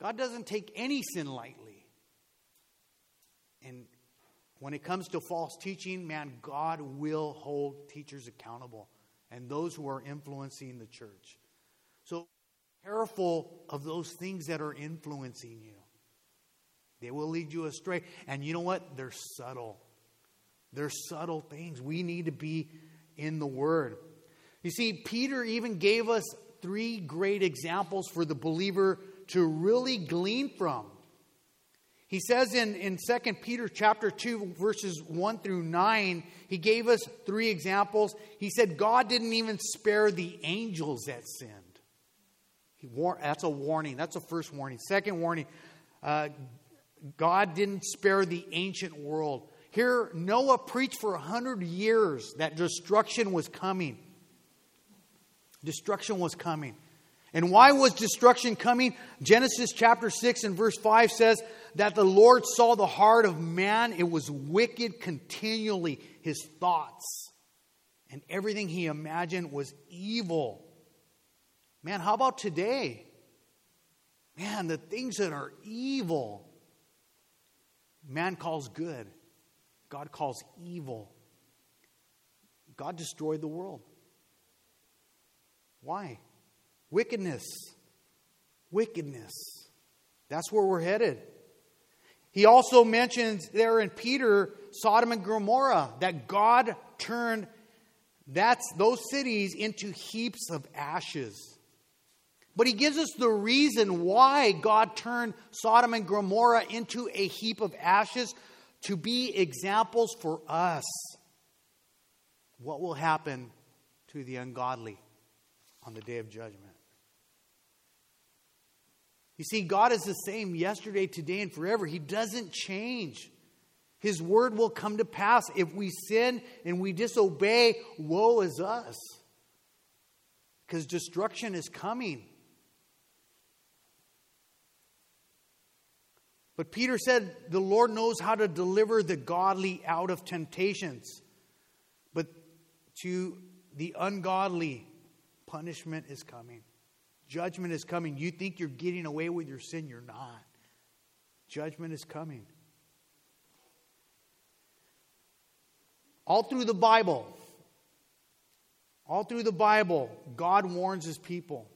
God doesn't take any sin lightly. And when it comes to false teaching, man, God will hold teachers accountable and those who are influencing the church. So, careful of those things that are influencing you. They will lead you astray. And you know what? They're subtle. They're subtle things. We need to be in the Word. You see, Peter even gave us three great examples for the believer to really glean from. He says in, in 2 Peter chapter 2, verses 1 through 9, he gave us three examples. He said God didn't even spare the angels that sinned. War- that's a warning. That's a first warning. Second warning, uh, God didn't spare the ancient world. Here, Noah preached for a hundred years that destruction was coming. Destruction was coming. And why was destruction coming? Genesis chapter 6 and verse 5 says that the Lord saw the heart of man. It was wicked continually, his thoughts. And everything he imagined was evil. Man, how about today? Man, the things that are evil, man calls good, God calls evil. God destroyed the world. Why? Wickedness. Wickedness. That's where we're headed. He also mentions there in Peter Sodom and Gomorrah that God turned that's those cities into heaps of ashes. But he gives us the reason why God turned Sodom and Gomorrah into a heap of ashes to be examples for us. What will happen to the ungodly on the day of judgment? You see, God is the same yesterday, today, and forever. He doesn't change. His word will come to pass. If we sin and we disobey, woe is us. Because destruction is coming. But Peter said the Lord knows how to deliver the godly out of temptations. But to the ungodly, punishment is coming. Judgment is coming. You think you're getting away with your sin, you're not. Judgment is coming. All through the Bible, all through the Bible, God warns his people.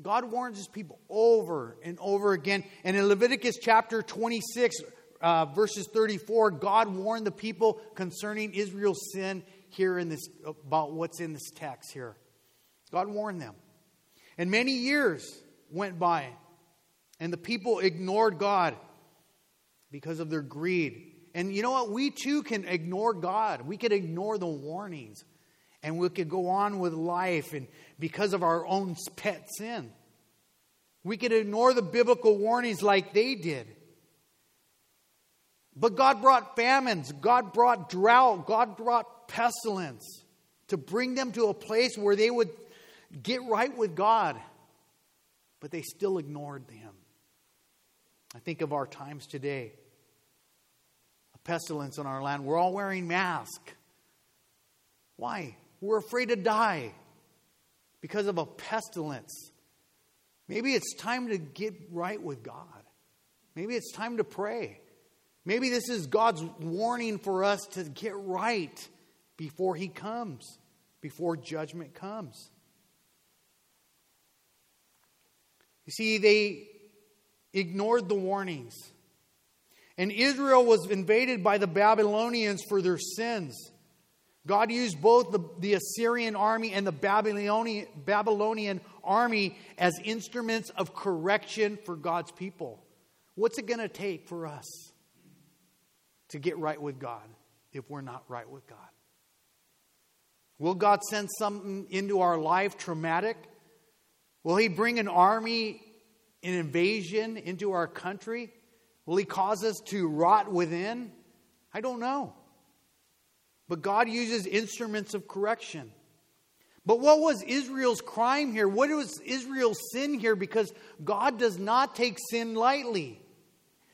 God warns his people over and over again. And in Leviticus chapter 26, uh, verses 34, God warned the people concerning Israel's sin here in this, about what's in this text here. God warned them. And many years went by, and the people ignored God because of their greed. And you know what? We too can ignore God. We could ignore the warnings, and we could go on with life and because of our own pet sin. We could ignore the biblical warnings like they did. But God brought famines, God brought drought, God brought pestilence to bring them to a place where they would get right with God, but they still ignored Him. I think of our times today a pestilence on our land. We're all wearing masks. Why? We're afraid to die because of a pestilence. Maybe it's time to get right with God. Maybe it's time to pray. Maybe this is God's warning for us to get right before He comes, before judgment comes. You see, they ignored the warnings. And Israel was invaded by the Babylonians for their sins. God used both the, the Assyrian army and the Babylonian, Babylonian army as instruments of correction for God's people. What's it going to take for us to get right with God if we're not right with God? Will God send something into our life traumatic Will he bring an army, an invasion into our country? Will he cause us to rot within? I don't know. But God uses instruments of correction. But what was Israel's crime here? What was Israel's sin here? Because God does not take sin lightly.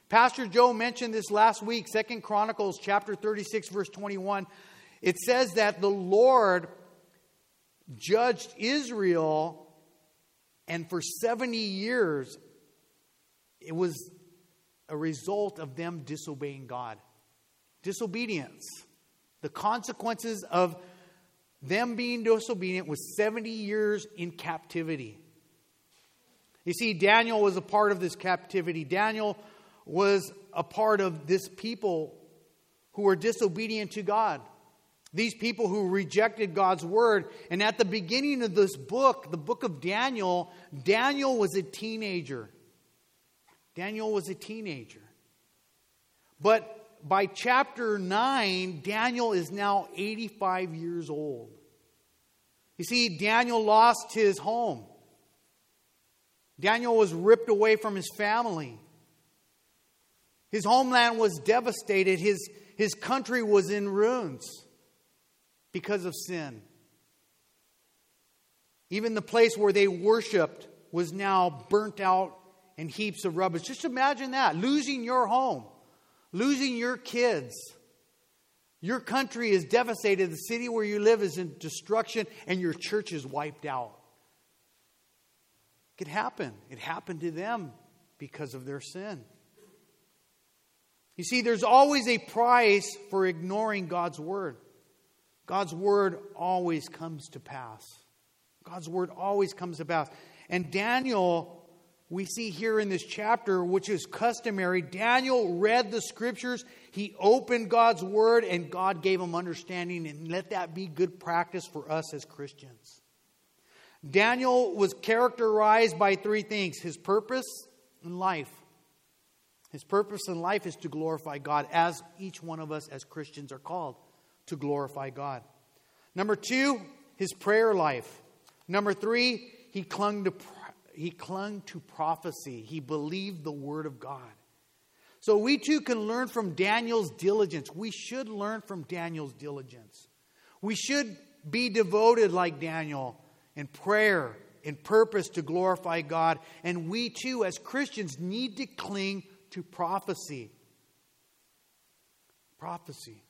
Pastor Joe mentioned this last week, Second Chronicles chapter 36, verse 21. It says that the Lord judged Israel and for 70 years, it was a result of them disobeying God. Disobedience. The consequences of them being disobedient was 70 years in captivity. You see, Daniel was a part of this captivity. Daniel was a part of this people who were disobedient to God. These people who rejected God's word. And at the beginning of this book, the book of Daniel, Daniel was a teenager. Daniel was a teenager. But by chapter 9, Daniel is now 85 years old. You see, Daniel lost his home. Daniel was ripped away from his family. His homeland was devastated. His, his country was in ruins because of sin. Even the place where they worshiped was now burnt out in heaps of rubbish. Just imagine that losing your home, losing your kids. Your country is devastated. The city where you live is in destruction, and your church is wiped out. It could happen. It happened to them because of their sin. You see, there's always a price for ignoring God's word. God's word always comes to pass. God's word always comes to pass. And Daniel, we see here in this chapter, which is customary, Daniel read the scriptures, he opened God's word, and God gave him understanding. And let that be good practice for us as Christians. Daniel was characterized by three things his purpose in life. His purpose in life is to glorify God, as each one of us as Christians are called to glorify God. Number two, his prayer life. Number three, he clung to, he clung to prophecy. He believed the word of God. So we too can learn from Daniel's diligence. We should learn from Daniel's diligence. We should be devoted like Daniel in prayer, in purpose to glorify God. And we too, as Christians, need to cling to prophecy. Prophecy.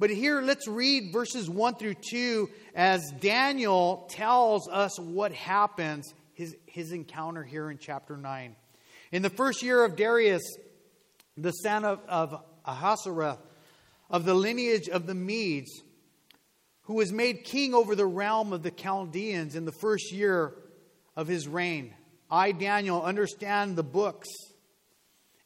But here, let's read verses 1 through 2 as Daniel tells us what happens, his, his encounter here in chapter 9. In the first year of Darius, the son of, of Ahasuerus, of the lineage of the Medes, who was made king over the realm of the Chaldeans in the first year of his reign. I, Daniel, understand the books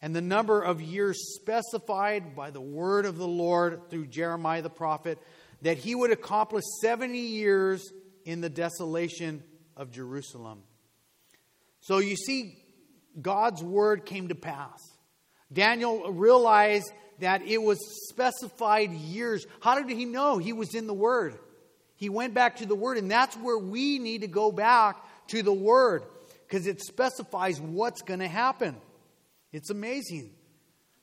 and the number of years specified by the word of the Lord through Jeremiah the prophet, that he would accomplish 70 years in the desolation of Jerusalem. So you see, God's word came to pass. Daniel realized that it was specified years. How did he know? He was in the Word. He went back to the Word, and that's where we need to go back to the Word because it specifies what's going to happen. It's amazing.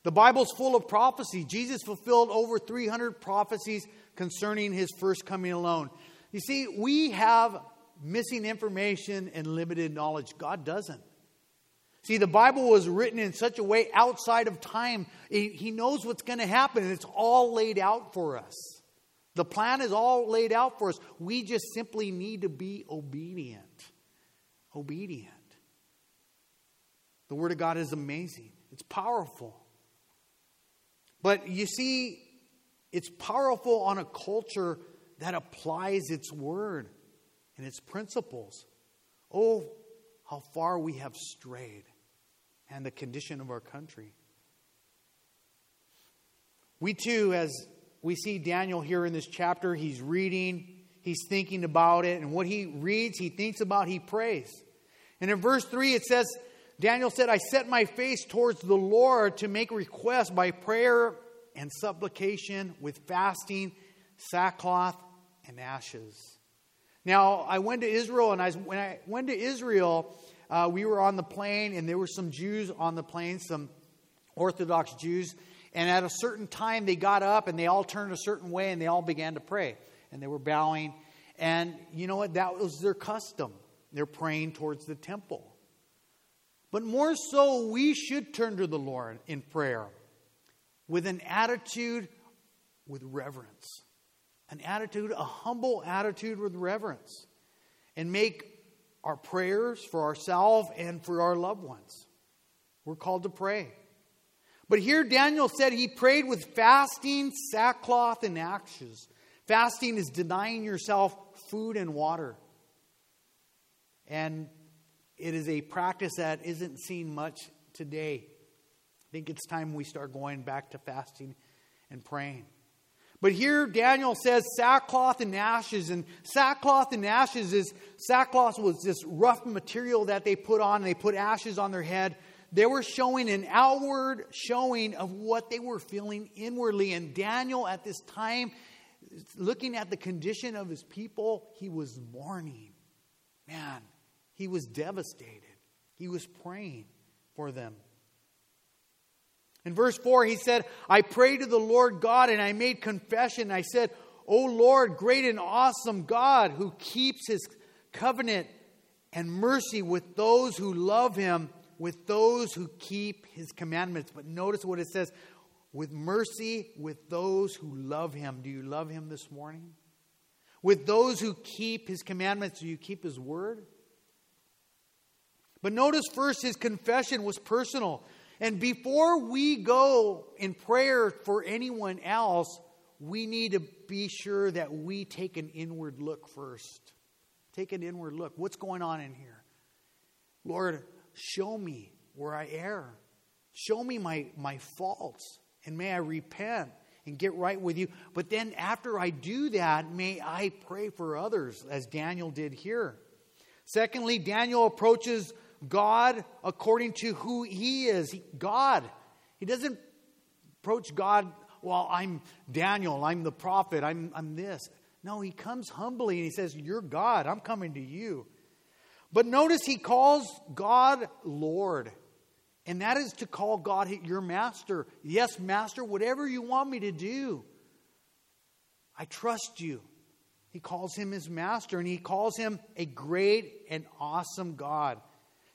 The Bible's full of prophecy. Jesus fulfilled over 300 prophecies concerning his first coming alone. You see, we have missing information and limited knowledge. God doesn't. See, the Bible was written in such a way outside of time. He knows what's going to happen, and it's all laid out for us. The plan is all laid out for us. We just simply need to be obedient. Obedient. The Word of God is amazing, it's powerful. But you see, it's powerful on a culture that applies its Word and its principles. Oh, how far we have strayed and the condition of our country. We too, as we see Daniel here in this chapter, he's reading, he's thinking about it, and what he reads, he thinks about, he prays. And in verse 3, it says, Daniel said, I set my face towards the Lord to make request by prayer and supplication with fasting, sackcloth, and ashes. Now, I went to Israel, and I, when I went to Israel, uh, we were on the plane, and there were some Jews on the plane, some Orthodox Jews. And at a certain time, they got up and they all turned a certain way and they all began to pray. And they were bowing. And you know what? That was their custom. They're praying towards the temple. But more so, we should turn to the Lord in prayer with an attitude with reverence. An attitude, a humble attitude with reverence. And make our prayers for ourselves and for our loved ones. We're called to pray. But here Daniel said he prayed with fasting, sackcloth, and ashes. Fasting is denying yourself food and water. And it is a practice that isn't seen much today. I think it's time we start going back to fasting and praying. But here Daniel says sackcloth and ashes, and sackcloth and ashes is sackcloth was this rough material that they put on, and they put ashes on their head. They were showing an outward showing of what they were feeling inwardly. And Daniel, at this time, looking at the condition of his people, he was mourning. Man, he was devastated. He was praying for them. In verse 4, he said, I prayed to the Lord God and I made confession. I said, O Lord, great and awesome God who keeps his covenant and mercy with those who love him, with those who keep his commandments. But notice what it says with mercy with those who love him. Do you love him this morning? With those who keep his commandments, do you keep his word? But notice first, his confession was personal. And before we go in prayer for anyone else, we need to be sure that we take an inward look first. Take an inward look. What's going on in here? Lord, show me where I err. Show me my, my faults, and may I repent and get right with you. But then after I do that, may I pray for others, as Daniel did here. Secondly, Daniel approaches God according to who he is. He, God. He doesn't approach God, well, I'm Daniel, I'm the prophet, I'm, I'm this. No, he comes humbly and he says, You're God, I'm coming to you. But notice he calls God Lord. And that is to call God your master. Yes, master, whatever you want me to do. I trust you. He calls him his master and he calls him a great and awesome God.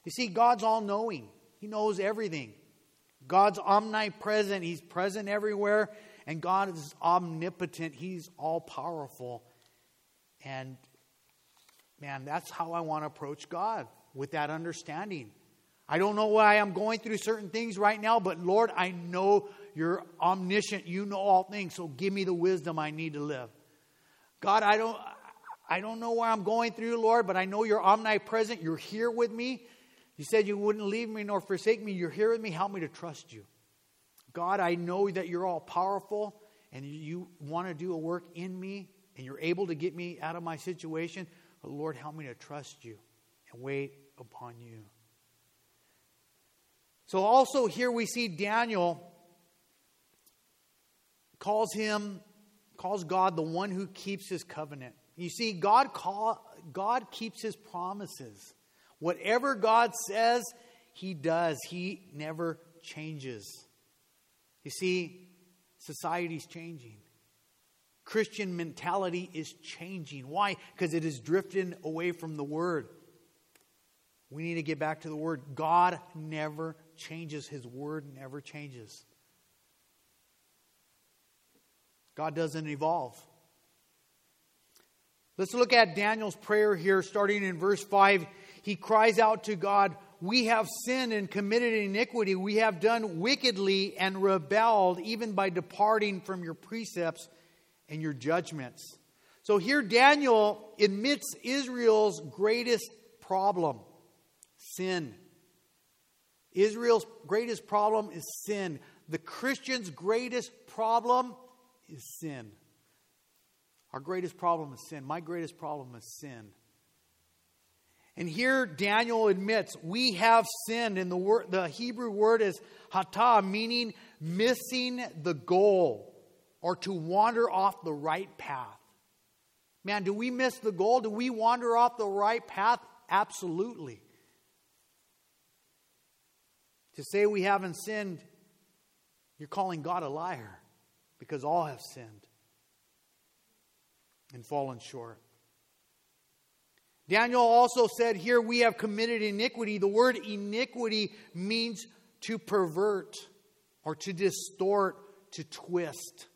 You see, God's all knowing, He knows everything. God's omnipresent, He's present everywhere, and God is omnipotent, He's all powerful. And man, that's how I want to approach God with that understanding. I don't know why I'm going through certain things right now, but Lord, I know you're omniscient. You know all things, so give me the wisdom I need to live. God, I don't I don't know where I'm going through, Lord, but I know you're omnipresent. You're here with me. You said you wouldn't leave me nor forsake me. You're here with me. Help me to trust you. God, I know that you're all powerful and you want to do a work in me and you're able to get me out of my situation. But Lord, help me to trust you and wait upon you. So, also here we see Daniel calls him, calls God the one who keeps his covenant. You see, God, call, God keeps his promises. Whatever God says, He does. He never changes. You see, society's changing. Christian mentality is changing. Why? Because it is drifting away from the Word. We need to get back to the Word. God never changes, His Word never changes. God doesn't evolve. Let's look at Daniel's prayer here, starting in verse 5 he cries out to God, We have sinned and committed iniquity. We have done wickedly and rebelled, even by departing from your precepts and your judgments. So here Daniel admits Israel's greatest problem sin. Israel's greatest problem is sin. The Christian's greatest problem is sin. Our greatest problem is sin. My greatest problem is sin. And here Daniel admits, we have sinned. And the, word, the Hebrew word is hata, meaning missing the goal or to wander off the right path. Man, do we miss the goal? Do we wander off the right path? Absolutely. To say we haven't sinned, you're calling God a liar because all have sinned and fallen short. Daniel also said, Here we have committed iniquity. The word iniquity means to pervert or to distort, to twist.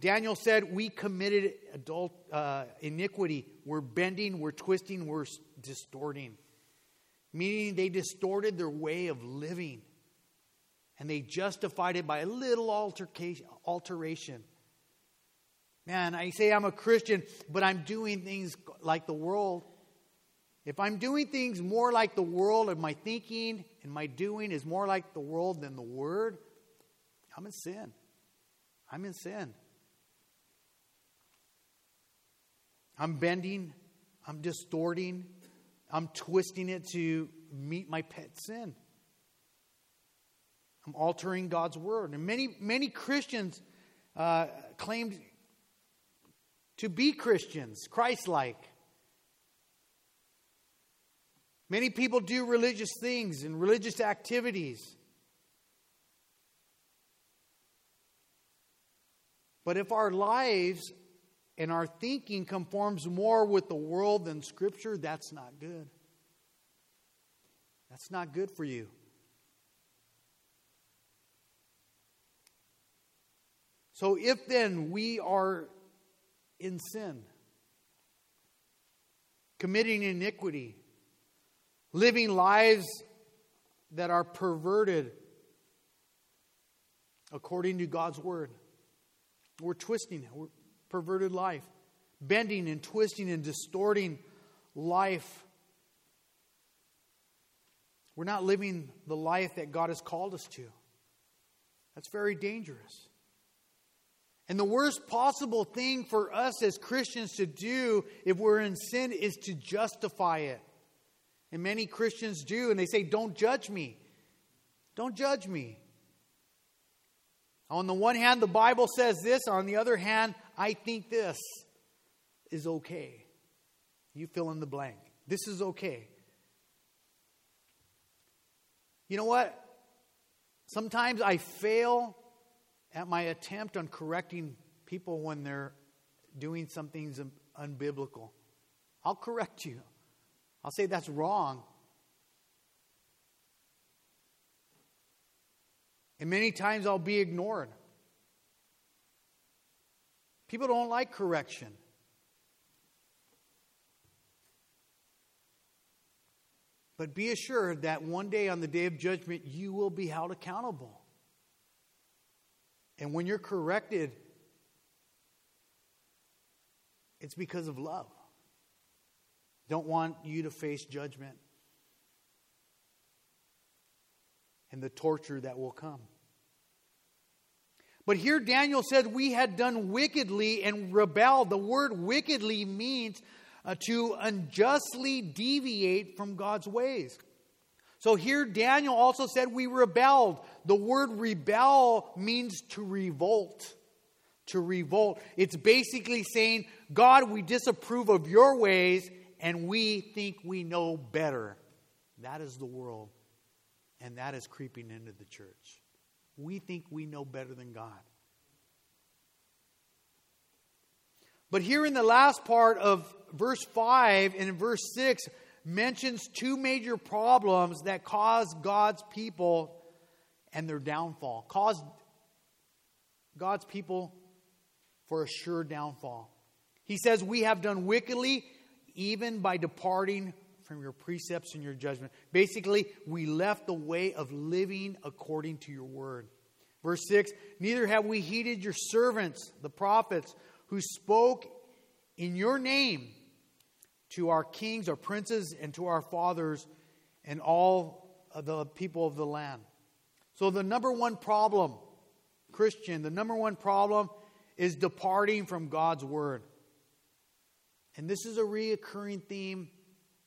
Daniel said, We committed adult uh, iniquity. We're bending, we're twisting, we're distorting. meaning they distorted their way of living and they justified it by a little alteration. Man, I say I'm a Christian, but I'm doing things like the world. If I'm doing things more like the world, and my thinking and my doing is more like the world than the Word, I'm in sin. I'm in sin. I'm bending, I'm distorting, I'm twisting it to meet my pet sin. I'm altering God's word. And many, many Christians uh, claim to be Christians, Christ like. Many people do religious things and religious activities. But if our lives and our thinking conforms more with the world than Scripture, that's not good. That's not good for you. So, if then we are in sin, committing iniquity, living lives that are perverted according to God's word, we're twisting. We're perverted life, bending and twisting and distorting life. We're not living the life that God has called us to. That's very dangerous. And the worst possible thing for us as Christians to do if we're in sin is to justify it. And many Christians do, and they say, Don't judge me. Don't judge me. On the one hand, the Bible says this. On the other hand, I think this is okay. You fill in the blank. This is okay. You know what? Sometimes I fail at my attempt on correcting people when they're doing something unbiblical. I'll correct you. I'll say that's wrong. And many times I'll be ignored. People don't like correction. But be assured that one day on the day of judgment, you will be held accountable. And when you're corrected, it's because of love. Don't want you to face judgment and the torture that will come. But here Daniel said, We had done wickedly and rebelled. The word wickedly means uh, to unjustly deviate from God's ways. So here Daniel also said we rebelled. The word rebel means to revolt. To revolt. It's basically saying, God, we disapprove of your ways and we think we know better. That is the world. And that is creeping into the church. We think we know better than God. But here in the last part of verse 5 and verse 6, mentions two major problems that cause God's people and their downfall. Cause God's people for a sure downfall. He says, We have done wickedly even by departing from your precepts and your judgment. Basically, we left the way of living according to your word. Verse 6 Neither have we heeded your servants, the prophets, who spoke in your name to our kings, our princes, and to our fathers, and all the people of the land. So, the number one problem, Christian, the number one problem is departing from God's word. And this is a reoccurring theme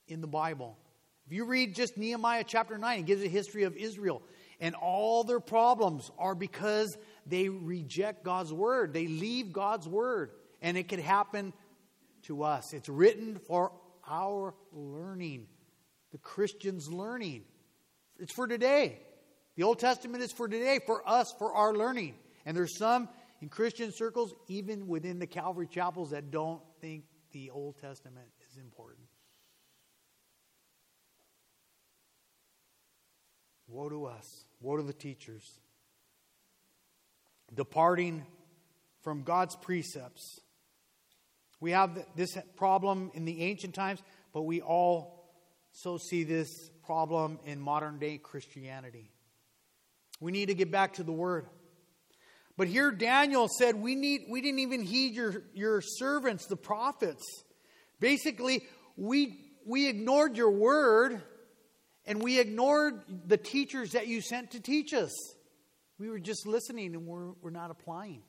in the Bible. If you read just Nehemiah chapter 9, it gives a history of Israel. And all their problems are because they reject God's word. They leave God's word. And it could happen to us. It's written for our learning, the Christian's learning. It's for today. The Old Testament is for today, for us, for our learning. And there's some in Christian circles, even within the Calvary chapels, that don't think the Old Testament is important. Woe to us. Woe to the teachers. Departing from God's precepts we have this problem in the ancient times, but we all so see this problem in modern day Christianity. We need to get back to the Word. But here Daniel said, we, need, we didn't even heed your, your servants, the prophets. Basically, we, we ignored your word and we ignored the teachers that you sent to teach us. We were just listening and we're, we're not applying.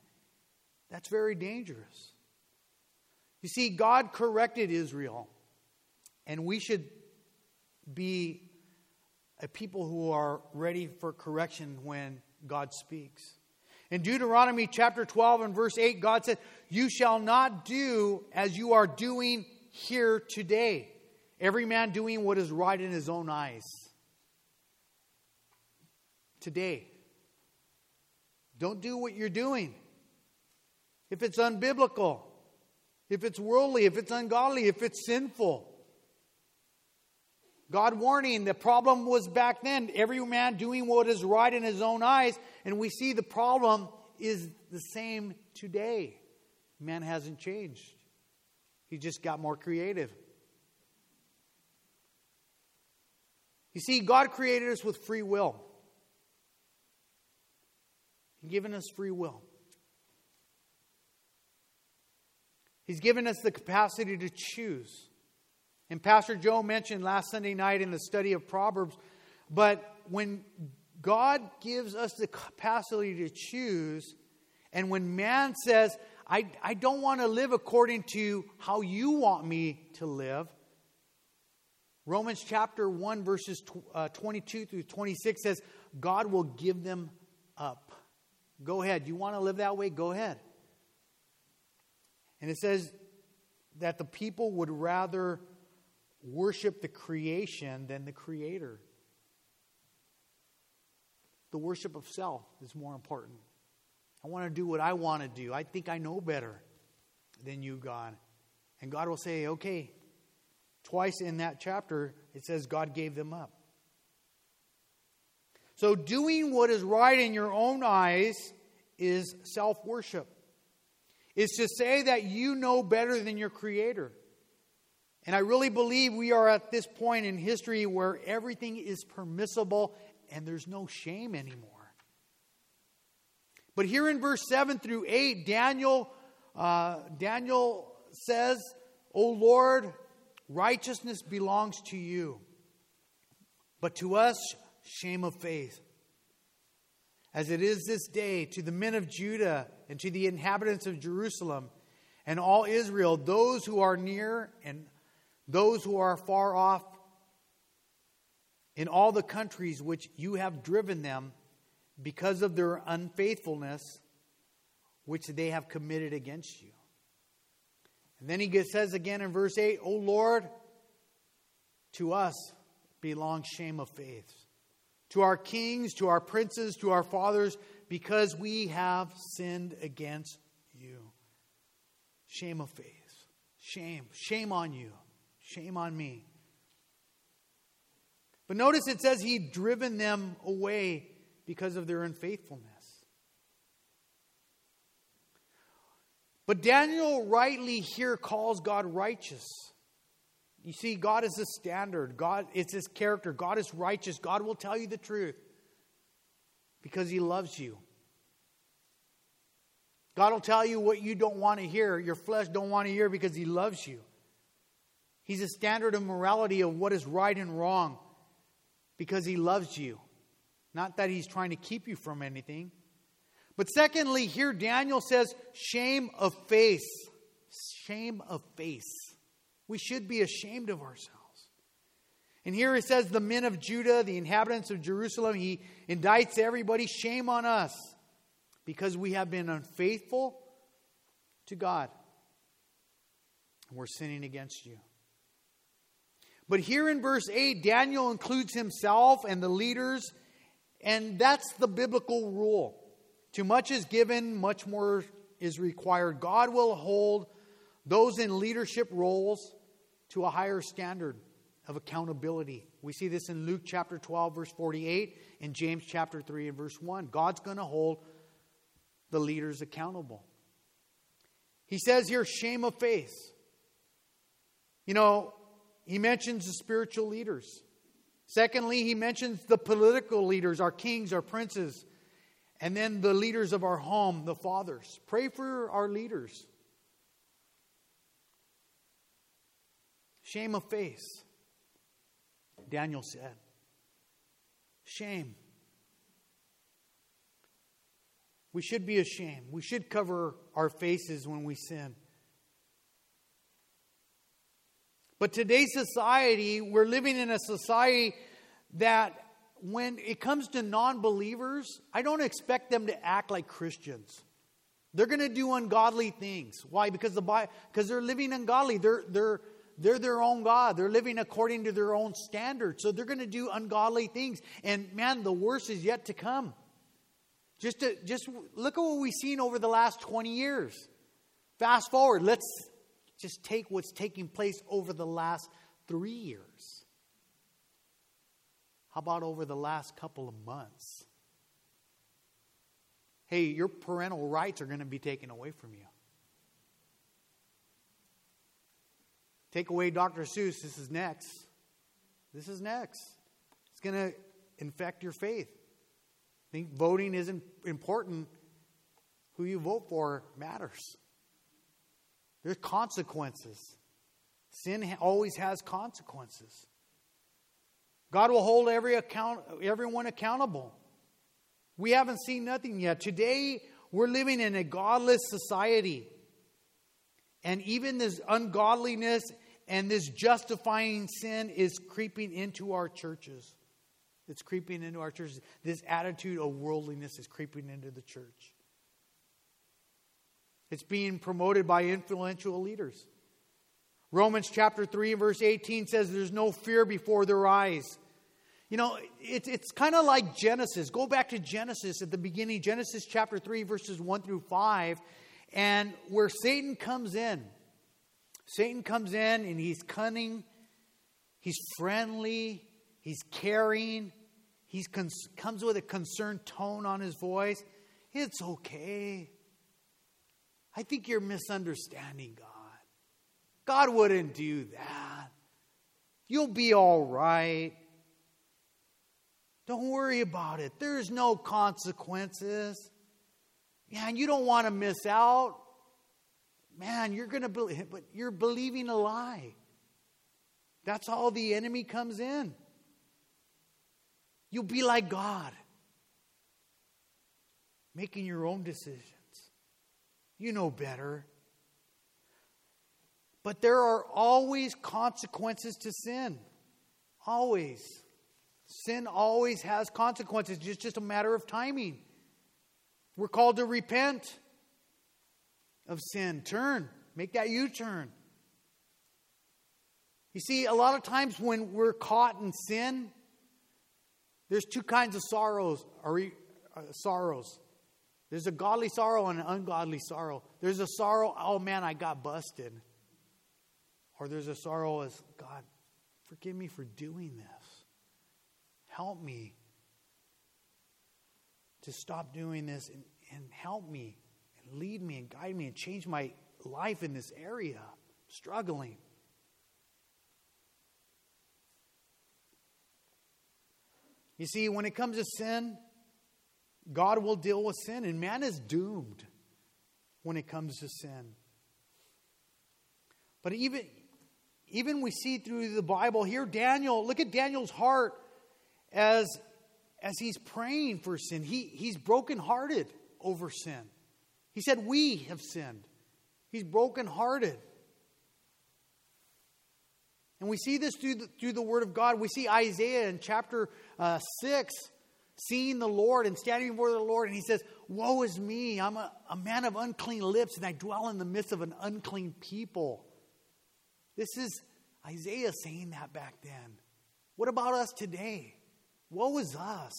That's very dangerous. You see, God corrected Israel, and we should be a people who are ready for correction when God speaks. In Deuteronomy chapter 12 and verse 8, God said, You shall not do as you are doing here today. Every man doing what is right in his own eyes. Today. Don't do what you're doing. If it's unbiblical, if it's worldly, if it's ungodly, if it's sinful. God warning, the problem was back then every man doing what is right in his own eyes, and we see the problem is the same today. Man hasn't changed, he just got more creative. You see, God created us with free will. He's given us free will. He's given us the capacity to choose. And Pastor Joe mentioned last Sunday night in the study of Proverbs, but when God gives us the capacity to choose, and when man says, I, I don't want to live according to how you want me to live, Romans chapter 1, verses uh, 22 through 26 says, God will give them up. Go ahead. You want to live that way? Go ahead. And it says that the people would rather worship the creation than the creator. The worship of self is more important. I want to do what I want to do. I think I know better than you, God. And God will say, okay. Twice in that chapter, it says God gave them up. So, doing what is right in your own eyes is self worship. It's to say that you know better than your Creator. And I really believe we are at this point in history where everything is permissible and there's no shame anymore. But here in verse 7 through 8, Daniel, uh, Daniel says, O Lord, righteousness belongs to you, but to us, shame of faith. As it is this day to the men of Judah and to the inhabitants of Jerusalem and all Israel, those who are near and those who are far off, in all the countries which you have driven them because of their unfaithfulness which they have committed against you. And then he says again in verse 8, O Lord, to us belongs shame of faith. To our kings, to our princes, to our fathers, because we have sinned against you. Shame of faith. Shame. Shame on you. Shame on me. But notice it says he'd driven them away because of their unfaithfulness. But Daniel rightly here calls God righteous. You see, God is a standard. God, it's his character. God is righteous. God will tell you the truth because he loves you. God will tell you what you don't want to hear, your flesh don't want to hear because he loves you. He's a standard of morality of what is right and wrong because he loves you. Not that he's trying to keep you from anything. But secondly, here Daniel says, shame of face. Shame of face. We should be ashamed of ourselves. And here it says, the men of Judah, the inhabitants of Jerusalem, he indicts everybody, shame on us because we have been unfaithful to God. We're sinning against you. But here in verse 8, Daniel includes himself and the leaders, and that's the biblical rule. Too much is given, much more is required. God will hold those in leadership roles to a higher standard of accountability. We see this in Luke chapter 12, verse 48, and James chapter 3 and verse 1. God's going to hold the leaders accountable. He says here, shame of faith. You know, he mentions the spiritual leaders. Secondly, he mentions the political leaders, our kings, our princes, and then the leaders of our home, the fathers. Pray for our leaders. Shame of face, Daniel said. Shame. We should be ashamed. We should cover our faces when we sin. But today's society, we're living in a society that when it comes to non believers, I don't expect them to act like Christians. They're going to do ungodly things. Why? Because the because they're living ungodly. They're they're they're their own God. They're living according to their own standards. So they're going to do ungodly things. And man, the worst is yet to come. Just to just look at what we've seen over the last 20 years. Fast forward, let's just take what's taking place over the last three years. How about over the last couple of months? Hey, your parental rights are going to be taken away from you. Take away Dr. Seuss, this is next. This is next. It's going to infect your faith. I think voting isn't important. Who you vote for matters. There's consequences. Sin always has consequences. God will hold every account, everyone accountable. We haven't seen nothing yet. Today, we're living in a godless society. And even this ungodliness and this justifying sin is creeping into our churches. It's creeping into our churches. This attitude of worldliness is creeping into the church. It's being promoted by influential leaders. Romans chapter 3 verse 18 says there's no fear before their eyes. You know, it, it's kind of like Genesis. Go back to Genesis at the beginning, Genesis chapter 3, verses 1 through 5, and where Satan comes in. Satan comes in and he's cunning, he's friendly, he's caring, he cons- comes with a concerned tone on his voice. It's okay. I think you're misunderstanding God. God wouldn't do that. You'll be all right. Don't worry about it. There's no consequences. Man, you don't want to miss out. Man, you're going to believe, but you're believing a lie. That's all the enemy comes in. You'll be like God, making your own decisions. You know better. But there are always consequences to sin. Always. Sin always has consequences. It's just a matter of timing. We're called to repent of sin. Turn. Make that U turn. You see, a lot of times when we're caught in sin, there's two kinds of sorrows. Or, uh, sorrows. There's a godly sorrow and an ungodly sorrow. There's a sorrow, oh man, I got busted. Or there's a sorrow as, God, forgive me for doing this. Help me to stop doing this and, and help me and lead me and guide me and change my life in this area. Struggling. You see, when it comes to sin, God will deal with sin, and man is doomed when it comes to sin. But even, even we see through the Bible here, Daniel, look at Daniel's heart as, as he's praying for sin. He, he's brokenhearted over sin. He said, We have sinned. He's brokenhearted. And we see this through the, through the Word of God. We see Isaiah in chapter uh, 6 seeing the Lord and standing before the Lord, and he says, Woe is me, I'm a, a man of unclean lips, and I dwell in the midst of an unclean people. This is Isaiah saying that back then. What about us today? Woe is us.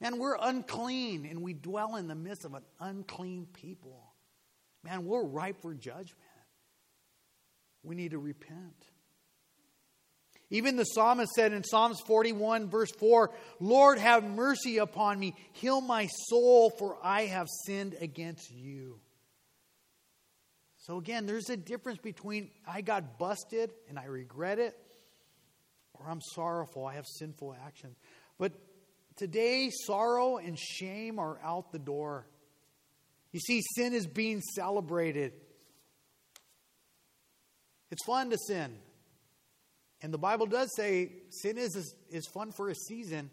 Man, we're unclean and we dwell in the midst of an unclean people. Man, we're ripe for judgment. We need to repent. Even the psalmist said in Psalms 41, verse 4, Lord, have mercy upon me. Heal my soul, for I have sinned against you. So again, there's a difference between I got busted and I regret it, or I'm sorrowful, I have sinful actions. But today, sorrow and shame are out the door. You see, sin is being celebrated. It's fun to sin. And the Bible does say sin is, is fun for a season,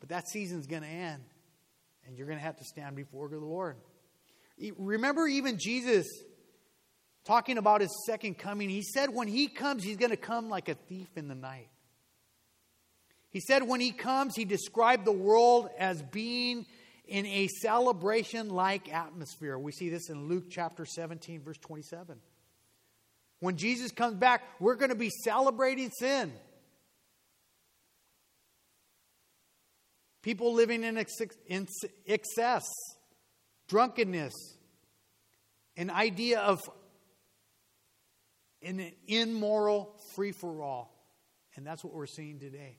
but that season's going to end. And you're going to have to stand before the Lord. Remember, even Jesus talking about his second coming, he said when he comes, he's going to come like a thief in the night. He said when he comes, he described the world as being in a celebration like atmosphere. We see this in Luke chapter 17, verse 27. When Jesus comes back, we're going to be celebrating sin. People living in excess, drunkenness, an idea of an immoral free for all. And that's what we're seeing today.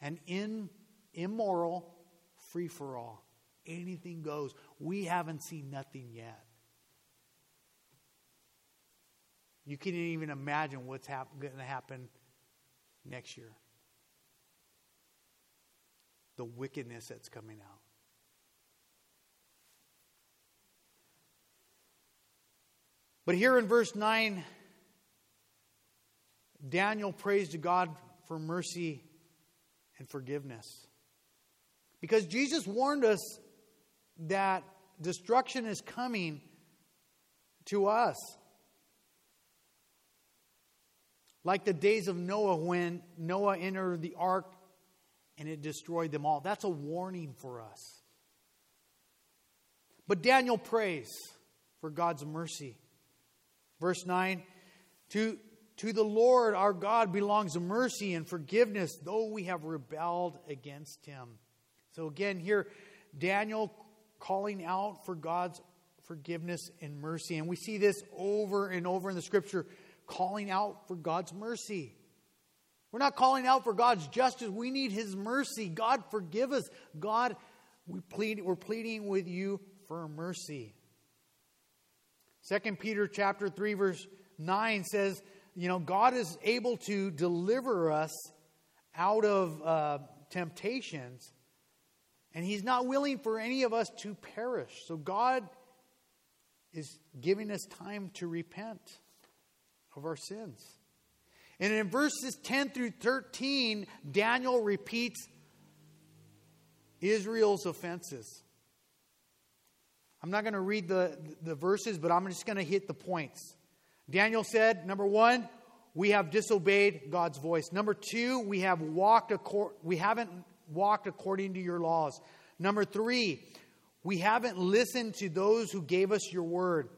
An in, immoral free for all. Anything goes. We haven't seen nothing yet. You can't even imagine what's hap- going to happen next year. The wickedness that's coming out. But here in verse 9, Daniel prays to God for mercy and forgiveness. Because Jesus warned us that destruction is coming to us. Like the days of Noah when Noah entered the ark and it destroyed them all. That's a warning for us. But Daniel prays for God's mercy. Verse 9 To to the Lord our God belongs mercy and forgiveness, though we have rebelled against him. So again, here, Daniel calling out for God's forgiveness and mercy. And we see this over and over in the scripture, calling out for God's mercy. We're not calling out for God's justice. We need His mercy. God, forgive us. God, we plead, we're pleading with you for mercy. Second Peter chapter 3, verse 9 says, you know, God is able to deliver us out of uh, temptations, and He's not willing for any of us to perish. So God is giving us time to repent of our sins. And in verses 10 through 13, Daniel repeats Israel's offenses. I'm not going to read the, the verses, but I'm just going to hit the points. Daniel said, number one, we have disobeyed God's voice. Number two, we have walked acor- we haven't walked according to your laws. Number three, we haven't listened to those who gave us your word.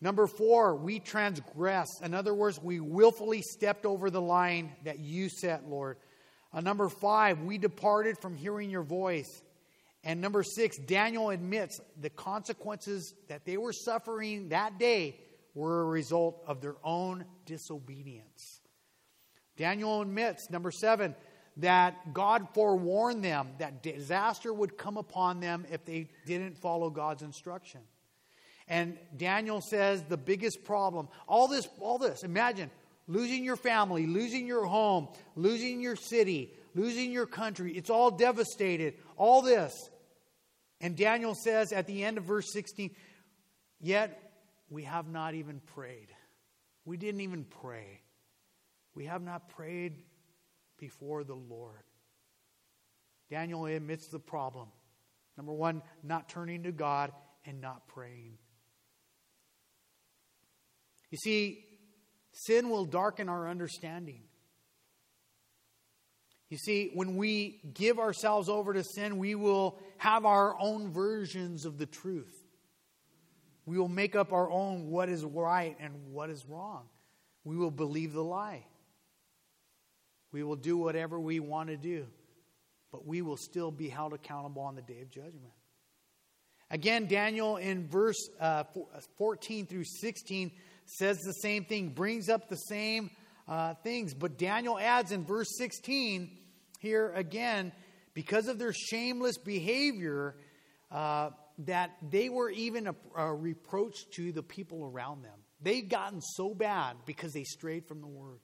Number four, we transgressed. In other words, we willfully stepped over the line that you set, Lord. Uh, number five, we departed from hearing your voice. And number six, Daniel admits the consequences that they were suffering that day were a result of their own disobedience. Daniel admits, number seven, that God forewarned them that disaster would come upon them if they didn't follow God's instruction. And Daniel says the biggest problem, all this, all this, imagine losing your family, losing your home, losing your city, losing your country. It's all devastated, all this. And Daniel says at the end of verse 16, yet we have not even prayed. We didn't even pray. We have not prayed before the Lord. Daniel admits the problem. Number one, not turning to God and not praying. You see, sin will darken our understanding. You see, when we give ourselves over to sin, we will have our own versions of the truth. We will make up our own what is right and what is wrong. We will believe the lie. We will do whatever we want to do, but we will still be held accountable on the day of judgment. Again, Daniel in verse uh, uh 14 through 16 says the same thing, brings up the same uh, things. But Daniel adds in verse 16 here again, because of their shameless behavior, uh, that they were even a, a reproach to the people around them. They'd gotten so bad because they strayed from the word.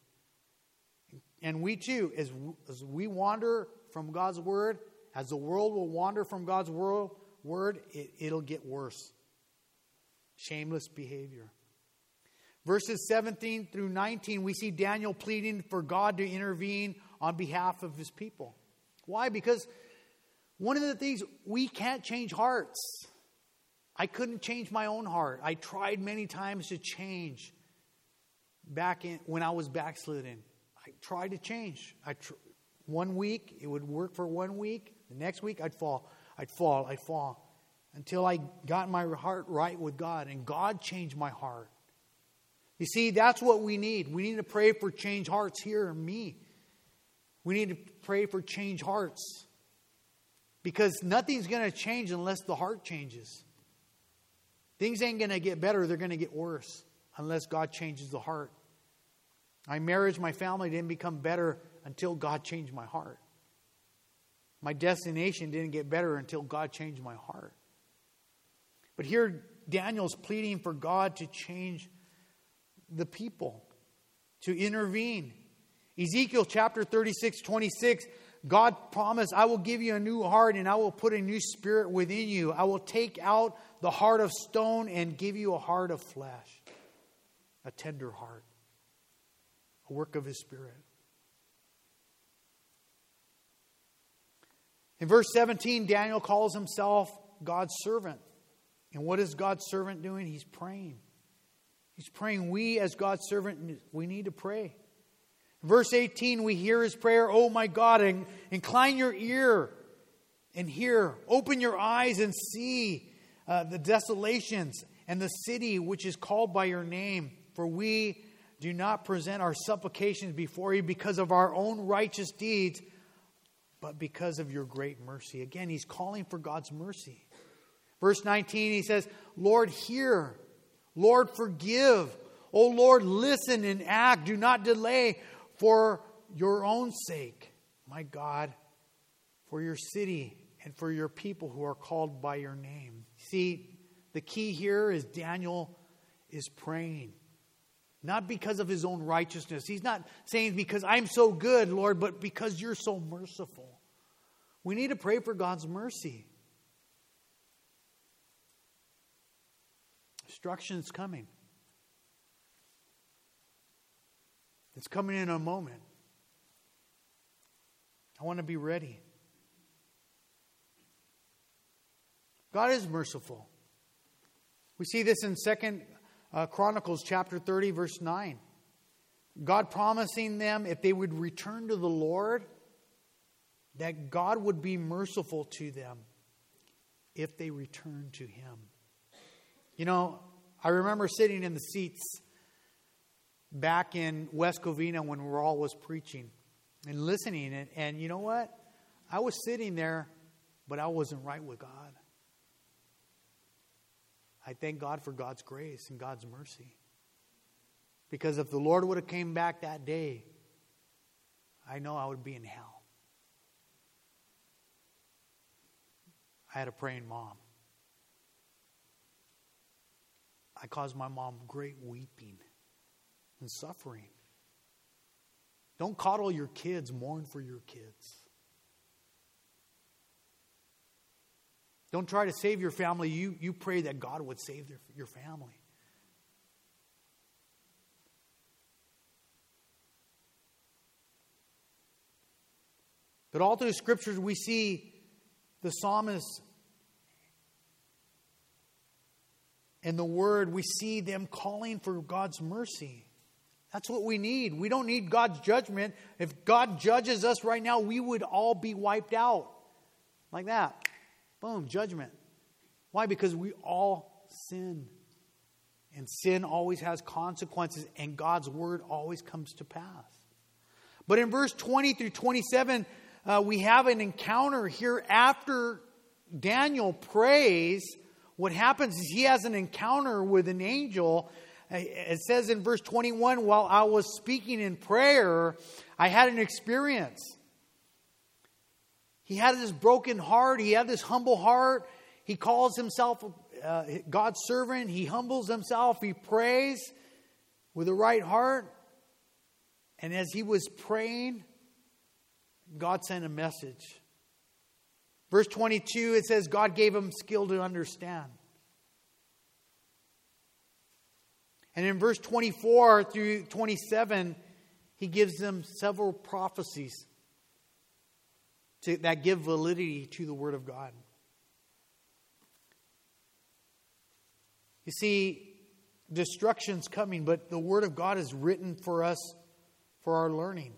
And we too, as, as we wander from God's word, as the world will wander from God's world, word, it, it'll get worse. Shameless behavior. Verses 17 through 19, we see Daniel pleading for God to intervene on behalf of his people. Why? Because one of the things, we can't change hearts. I couldn't change my own heart. I tried many times to change back in when I was backslidden. I tried to change. I tr- one week it would work for one week. The next week I'd fall. I'd fall. I'd fall until I got my heart right with God, and God changed my heart. You see, that's what we need. We need to pray for change hearts here in me. We need to pray for change hearts because nothing's going to change unless the heart changes. Things ain't going to get better, they're going to get worse unless God changes the heart. My marriage, my family didn't become better until God changed my heart. My destination didn't get better until God changed my heart. But here, Daniel's pleading for God to change the people, to intervene. Ezekiel chapter 36, 26, God promised, I will give you a new heart and I will put a new spirit within you. I will take out the heart of stone and give you a heart of flesh, a tender heart, a work of his spirit. In verse 17, Daniel calls himself God's servant. And what is God's servant doing? He's praying. He's praying. We, as God's servant, we need to pray. Verse 18, we hear his prayer, Oh my God, incline your ear and hear. Open your eyes and see uh, the desolations and the city which is called by your name. For we do not present our supplications before you because of our own righteous deeds, but because of your great mercy. Again, he's calling for God's mercy. Verse 19, he says, Lord, hear. Lord, forgive. O Lord, listen and act. Do not delay for your own sake, my God, for your city and for your people who are called by your name. See, the key here is Daniel is praying. Not because of his own righteousness. He's not saying because I'm so good, Lord, but because you're so merciful. We need to pray for God's mercy. Destruction is coming. It's coming in a moment. I want to be ready. God is merciful. We see this in Second uh, Chronicles chapter 30 verse 9. God promising them if they would return to the Lord that God would be merciful to them if they return to him. You know, I remember sitting in the seats back in West Covina when Raul was preaching and listening. And, and you know what? I was sitting there, but I wasn't right with God. I thank God for God's grace and God's mercy. Because if the Lord would have came back that day, I know I would be in hell. I had a praying mom. I caused my mom great weeping and suffering. Don't coddle your kids, mourn for your kids. Don't try to save your family. You, you pray that God would save their, your family. But all through the scriptures, we see the psalmist and the word, we see them calling for God's mercy. That's what we need. We don't need God's judgment. If God judges us right now, we would all be wiped out. Like that. Boom, judgment. Why? Because we all sin. And sin always has consequences, and God's word always comes to pass. But in verse 20 through 27, uh, we have an encounter here after Daniel prays. What happens is he has an encounter with an angel it says in verse 21 while I was speaking in prayer, I had an experience. He had this broken heart, he had this humble heart. He calls himself uh, God's servant, he humbles himself, he prays with the right heart. And as he was praying, God sent a message. Verse 22, it says, God gave him skill to understand. And in verse 24 through 27, he gives them several prophecies to, that give validity to the Word of God. You see, destruction's coming, but the Word of God is written for us for our learning.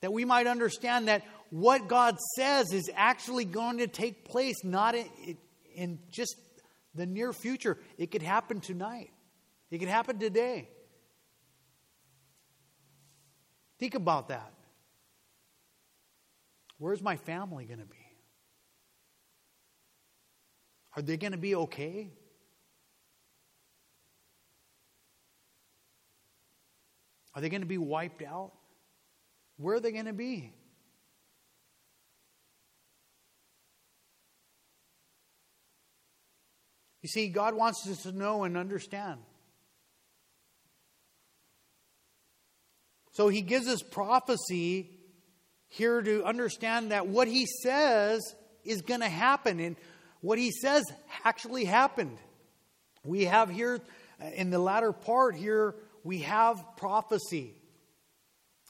That we might understand that what God says is actually going to take place, not in, in just the near future. It could happen tonight, it could happen today. Think about that. Where's my family going to be? Are they going to be okay? Are they going to be wiped out? Where are they going to be? You see, God wants us to know and understand. So he gives us prophecy here to understand that what he says is going to happen. And what he says actually happened. We have here uh, in the latter part here, we have prophecy.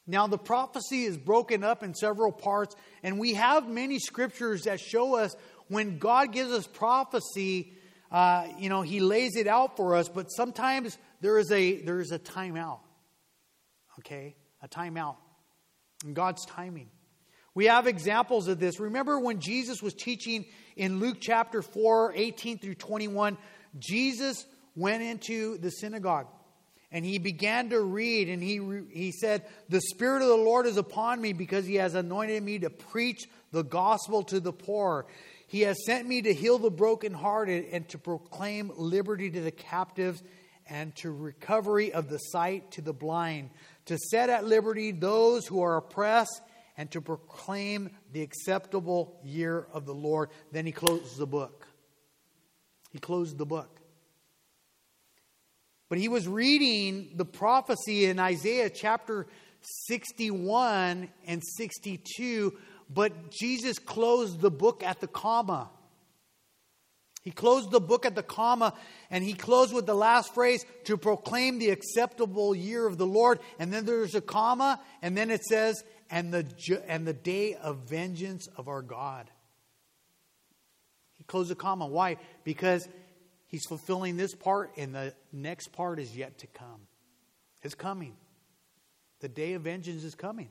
Now, the prophecy is broken up in several parts, and we have many scriptures that show us when God gives us prophecy, uh, you know, He lays it out for us, but sometimes there is a there is a timeout. Okay, a timeout in God's timing. We have examples of this. Remember when Jesus was teaching in Luke chapter 4, 18 through 21, Jesus went into the synagogue and he began to read and he, he said, The Spirit of the Lord is upon me because he has anointed me to preach the gospel to the poor. He has sent me to heal the brokenhearted and to proclaim liberty to the captives and to recovery of the sight to the blind, to set at liberty those who are oppressed and to proclaim the acceptable year of the Lord. Then he closes the book. He closed the book. But he was reading the prophecy in Isaiah chapter 61 and 62, but Jesus closed the book at the comma. He closed the book at the comma and he closed with the last phrase to proclaim the acceptable year of the Lord. And then there's a comma, and then it says, and the, and the day of vengeance of our God. He closed the comma. Why? Because he's fulfilling this part, and the next part is yet to come. It's coming. The day of vengeance is coming.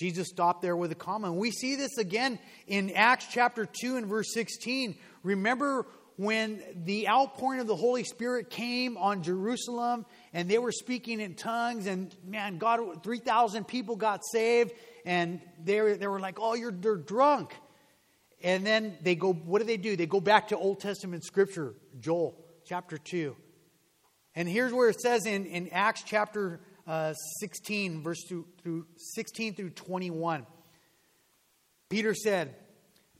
Jesus stopped there with a comma. And we see this again in Acts chapter 2 and verse 16. Remember when the outpouring of the Holy Spirit came on Jerusalem and they were speaking in tongues, and man, God, 3,000 people got saved, and they were, they were like, oh, you're they're drunk. And then they go, what do they do? They go back to Old Testament scripture, Joel chapter 2. And here's where it says in, in Acts chapter uh, 16, verse through, through 16 through 21. Peter said,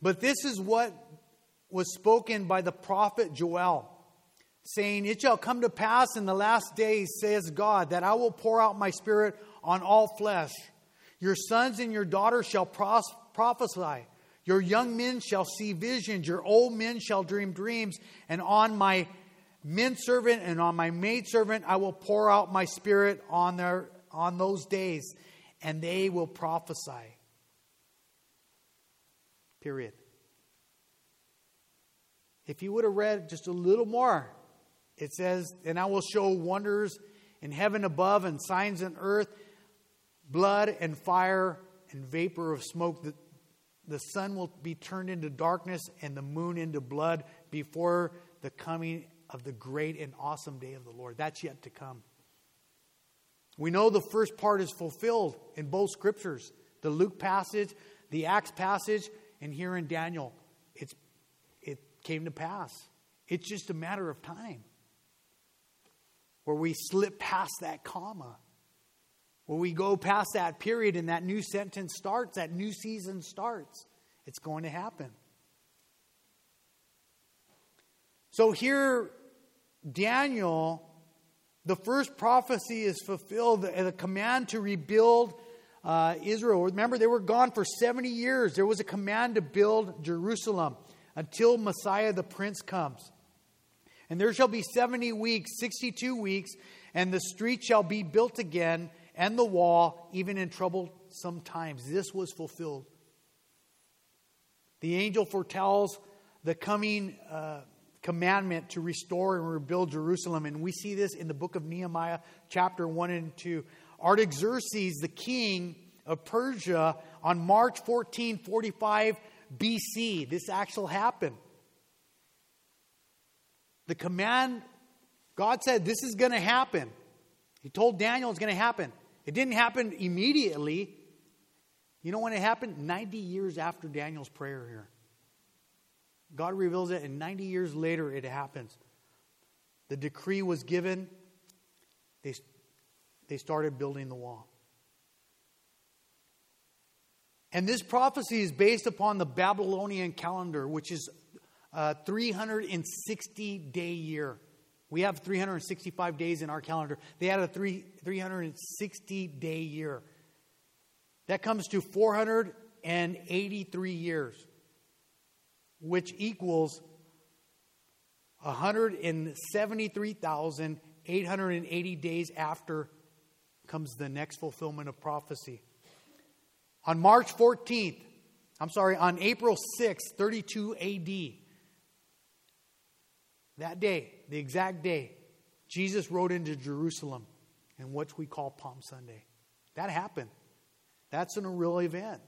But this is what was spoken by the prophet Joel, saying, It shall come to pass in the last days, says God, that I will pour out my spirit on all flesh. Your sons and your daughters shall pros- prophesy. Your young men shall see visions. Your old men shall dream dreams. And on my men servant and on my maid servant I will pour out my spirit on their on those days, and they will prophesy. Period. If you would have read just a little more, it says, And I will show wonders in heaven above and signs in earth, blood and fire and vapor of smoke. The, the sun will be turned into darkness and the moon into blood before the coming of the great and awesome day of the Lord. That's yet to come. We know the first part is fulfilled in both scriptures the Luke passage, the Acts passage, and here in Daniel. It's it came to pass. It's just a matter of time where we slip past that comma, where we go past that period and that new sentence starts, that new season starts. It's going to happen. So here, Daniel the first prophecy is fulfilled, the, command to rebuild uh, Israel. Remember, they were gone for 70 years. There was a command to build Jerusalem until Messiah the Prince comes. And there shall be 70 weeks, 62 weeks, and the street shall be built again, and the wall, even in troublesome times. This was fulfilled. The angel foretells the coming uh, commandment to restore and rebuild Jerusalem. And we see this in the book of Nehemiah, chapter 1 and 2. Artaxerxes, the king of Persia, on March 1445 BC, this actually happened. The command, God said, this is going to happen. He told Daniel it's going to happen. It didn't happen immediately. You know when it happened? 90 years after Daniel's prayer here. God reveals it, and 90 years later it happens. The decree was given, they, they started building the wall. And this prophecy is based upon the Babylonian calendar, which is a 360 day year. We have 365 days in our calendar. They had a three, 360 day year. That comes to 483 years which equals 173,880 days after comes the next fulfillment of prophecy. On March 14th, I'm sorry, on April 6th, 32 AD, that day, the exact day, Jesus rode into Jerusalem in what we call Palm Sunday. That happened. That's an, real event.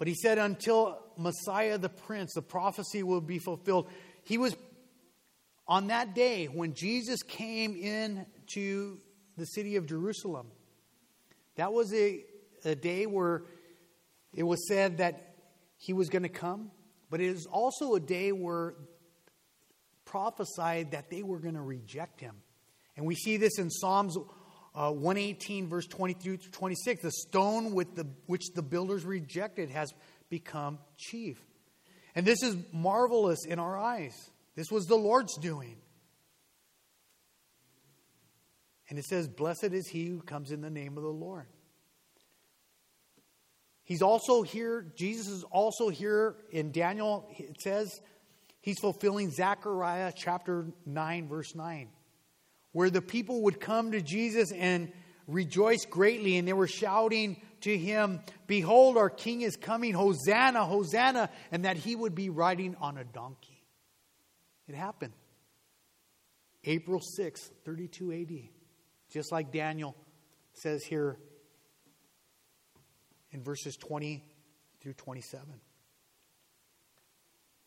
But he said, until Messiah the Prince, the prophecy will be fulfilled. He was on that day when Jesus came in to the city of Jerusalem. That was a, a day where it was said that he was going to come, but it is also a day where prophesied that they were going to reject him. And we see this in Psalms uh, 118, verse 22 to 26, the stone with the, which the builders rejected has become chief. And this is marvelous in our eyes. This was the Lord's doing. And it says, Blessed is he who comes in the name of the Lord. He's also here, Jesus is also here in Daniel, it says he's fulfilling Zechariah chapter 9, verse 9 where the people would come to Jesus and rejoice greatly, and they were shouting to him, Behold, our king is coming, Hosanna, Hosanna, and that he would be riding on a donkey. It happened. April 6, 32 AD. Just like Daniel says here in verses 20 through 27.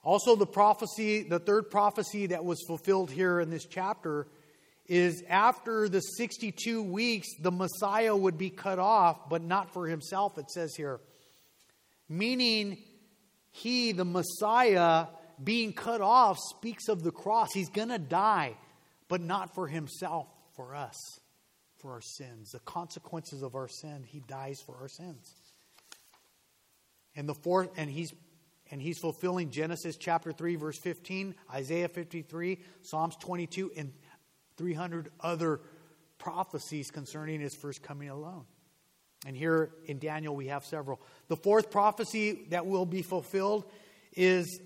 Also, the prophecy, the third prophecy that was fulfilled here in this chapter is after the 62 weeks, the Messiah would be cut off, but not for himself, it says here. Meaning, he, the Messiah, being cut off, speaks of the cross. He's going to die, but not for himself, for us, for our sins. The consequences of our sin, he dies for our sins. And the fourth, and he's and he's fulfilling Genesis chapter 3, verse 15, Isaiah 53, Psalms 22, and 300 other prophecies concerning his first coming alone. And here in Daniel, we have several. The fourth prophecy that will be fulfilled is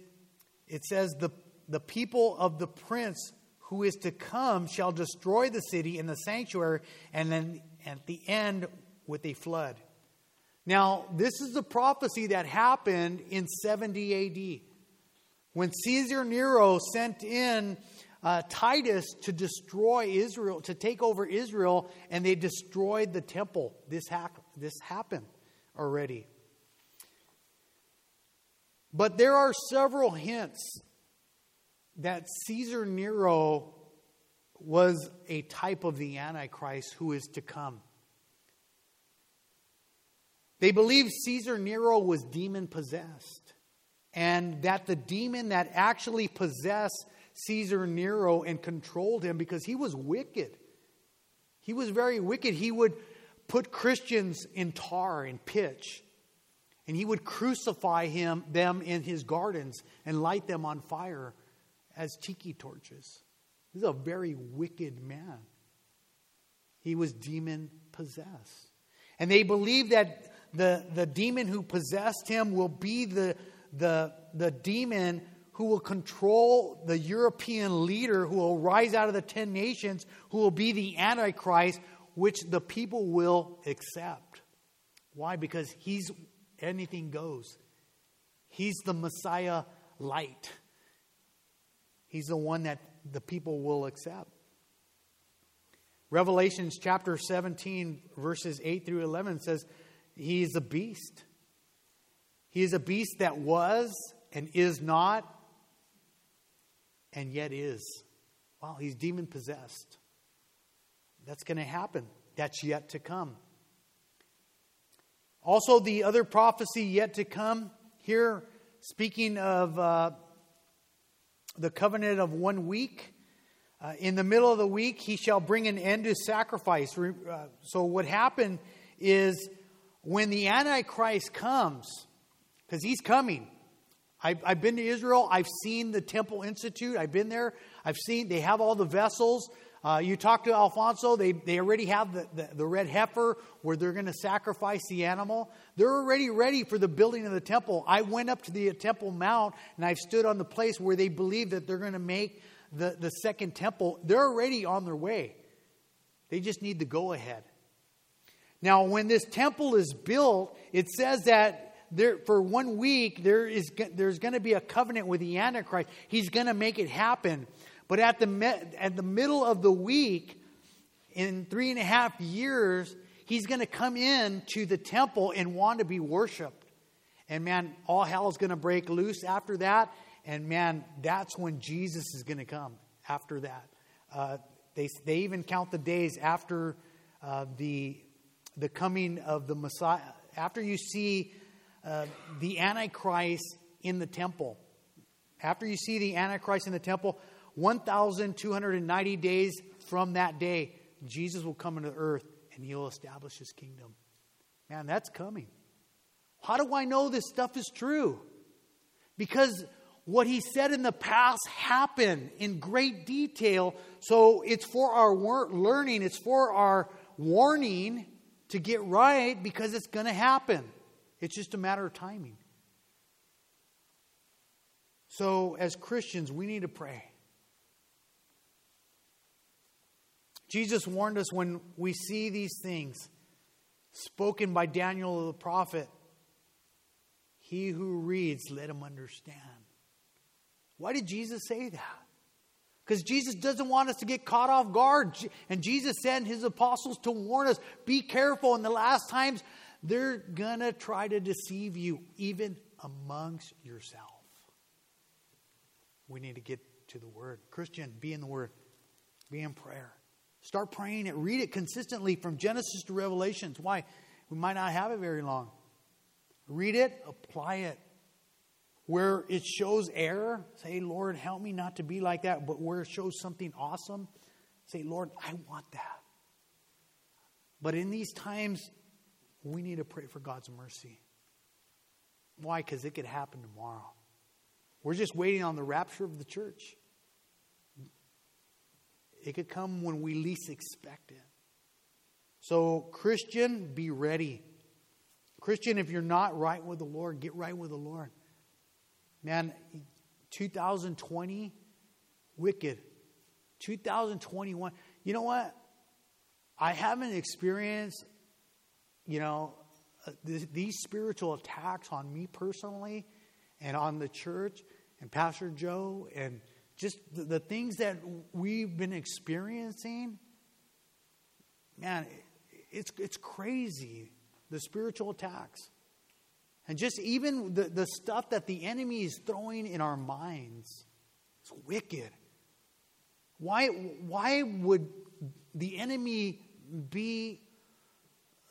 it says, the, the people of the prince who is to come shall destroy the city and the sanctuary, and then at the end with a flood. Now, this is a prophecy that happened in 70 AD when Caesar Nero sent in uh, Titus to destroy Israel, to take over Israel, and they destroyed the temple. This, ha- this happened already. But there are several hints that Caesar Nero was a type of the Antichrist who is to come. They believe Caesar Nero was demon possessed, and that the demon that actually possessed Caesar Nero and controlled him because he was wicked. He was very wicked. He would put Christians in tar and pitch, and he would crucify him, them in his gardens and light them on fire as tiki torches. He's a very wicked man. He was demon possessed. And they believe that the, the demon who possessed him will be the, the, the demon who will control the European leader who will rise out of the ten nations, who will be the Antichrist, which the people will accept. Why? Because he's anything goes. He's the Messiah light. He's the one that the people will accept. Revelations chapter 17, verses 8 through 11 says, He is a beast. He is a beast that was and is not and yet is. Wow, he's demon possessed. That's going to happen. That's yet to come. Also, the other prophecy yet to come here, speaking of uh, the covenant of one week. Uh, in the middle of the week, he shall bring an end to sacrifice. Uh, so, what happened is when the Antichrist comes, because he's coming, I've, I've been to Israel. I've seen the Temple Institute. I've been there. I've seen, they have all the vessels. Uh, you talk to Alfonso, they, they already have the, the, the red heifer where they're going to sacrifice the animal. They're already ready for the building of the temple. I went up to the Temple Mount and I've stood on the place where they believe that they're going to make the, the second temple. They're already on their way. They just need the go ahead. Now, when this temple is built, it says that there, for one week, there is, there's going to be a covenant with the Antichrist. He's going to make it happen. But at the, at the middle of the week, in three and a half years, he's going to come in to the temple and want to be worshiped. And man, all hell is going to break loose after that. And man, that's when Jesus is going to come after that. Uh, they, they even count the days after uh, the, the coming of the Messiah. After you see uh, the Antichrist in the temple. After you see the Antichrist in the temple, 1,290 days from that day, Jesus will come into earth and he'll establish his kingdom. Man, that's coming. How do I know this stuff is true? Because what he said in the past happened in great detail. So it's for our learning, it's for our warning to get right because it's going to happen. It's just a matter of timing. So, as Christians, we need to pray. Jesus warned us when we see these things spoken by Daniel the prophet He who reads, let him understand. Why did Jesus say that? Because Jesus doesn't want us to get caught off guard. And Jesus sent his apostles to warn us be careful. In the last times, they're going to try to deceive you, even amongst yourself. We need to get to the Word. Christian, be in the Word, be in prayer. Start praying it. Read it consistently from Genesis to Revelations. Why? We might not have it very long. Read it, apply it. Where it shows error, say, Lord, help me not to be like that. But where it shows something awesome, say, Lord, I want that. But in these times, we need to pray for God's mercy. Why? Because it could happen tomorrow. We're just waiting on the rapture of the church. It could come when we least expect it. So, Christian, be ready. Christian, if you're not right with the Lord, get right with the Lord. Man, 2020, wicked. 2021, you know what? I haven't experienced you know, uh, these spiritual attacks on me personally and on the church and Pastor Joe and just the, things that we've been experiencing, man, it's, it's crazy, the spiritual attacks. And just even the, the stuff that the enemy is throwing in our minds. It's wicked. Why, why would the enemy be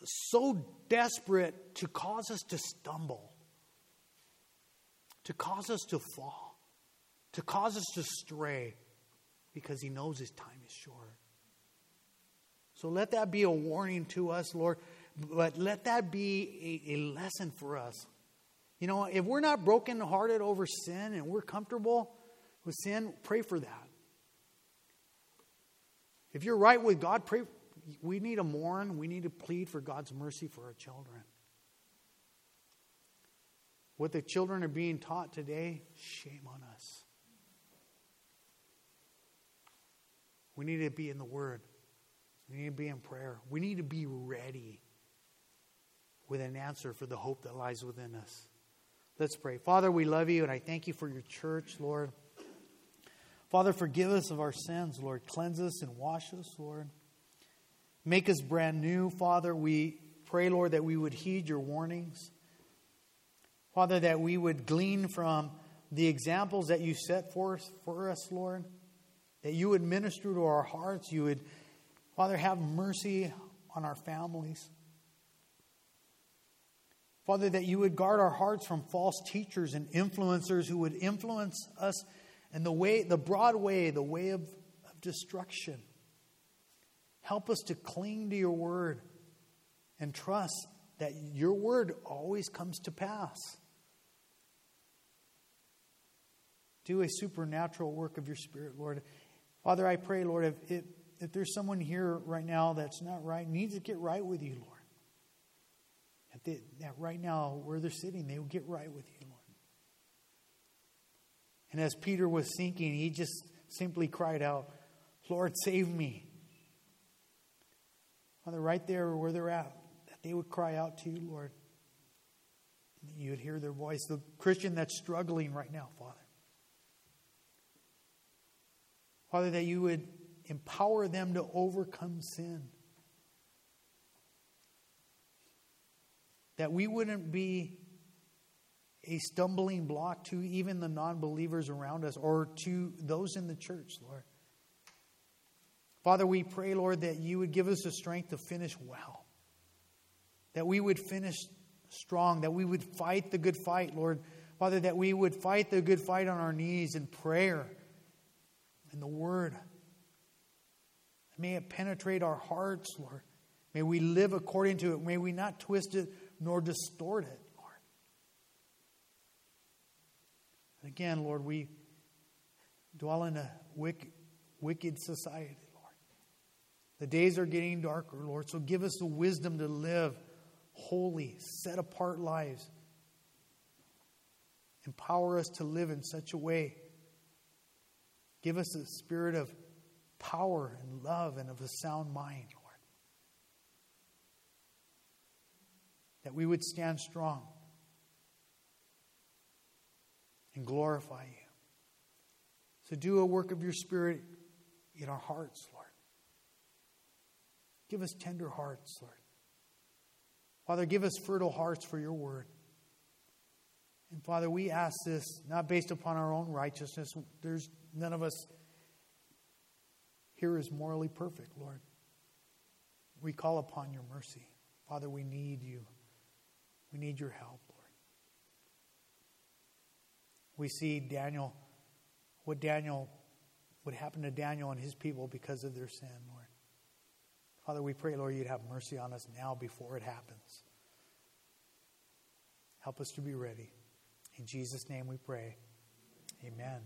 so desperate to cause us to stumble, to cause us to fall, to cause us to stray, because He knows His time is short. So let that be a warning to us, Lord, but let that be a, a lesson for us. You know, if we're not brokenhearted over sin and we're comfortable, with sin, pray for that. If you're right with God, pray. We need to mourn. We need to plead for God's mercy for our children. What the children are being taught today, shame on us. We need to be in the Word. We need to be in prayer. We need to be ready with an answer for the hope that lies within us. Let's pray. Father, we love you and I thank you for your church, Lord. Father, forgive us of our sins, Lord. Cleanse us and wash us, Lord. Make us brand new, Father. We pray, Lord, that we would heed your warnings. Father, that we would glean from the examples that you set forth for us, Lord. That you would minister to our hearts. You would, Father, have mercy on our families. Father, that you would guard our hearts from false teachers and influencers who would influence us in the way, the broad way, the way of, of destruction. Help us to cling to your word and trust that your word always comes to pass. Do a supernatural work of your spirit, Lord. Father, I pray, Lord, if, if, if there's someone here right now that's not right, needs to get right with you, Lord they, that right now, where they're sitting, they will get right with you, Lord. And as Peter was sinking, he just simply cried out, Lord, save me. Father, right there where they're at, that they would cry out to you, Lord. You would hear their voice. The Christian that's struggling right now, Father. Father, that you would empower them to overcome sin. that we wouldn't be a stumbling block to even the non believers around us or to those in the church, Lord. Father, we pray, Lord, that you would give us the strength to finish well, that we would finish strong, that we would fight the good fight, Lord. Father, that we would fight the good fight on our knees in prayer and the word. May it penetrate our hearts, Lord. May we live according to it. May we not twist it nor distort it, Lord. And again, Lord, we dwell in a wicked, wicked society. The days are getting darker, Lord, so give us the wisdom to live holy, set apart lives. Empower us to live in such a way. Give us a spirit of power and love and of a sound mind, Lord. that we would stand strong and glorify you. So do a work of your Spirit in our hearts, Lord. Give us tender hearts, Lord. Father, give us fertile hearts for your word. And Father, we ask this not based upon our own righteousness. There's none of us here is morally perfect, Lord. We call upon your mercy. Father, we need you. We need your help, Lord. We see Daniel, what Daniel, what happened to Daniel and his people because of their sin, Lord. Father, we pray, Lord, you'd have mercy on us now before it happens. Help us to be ready. In Jesus' name we pray. Amen.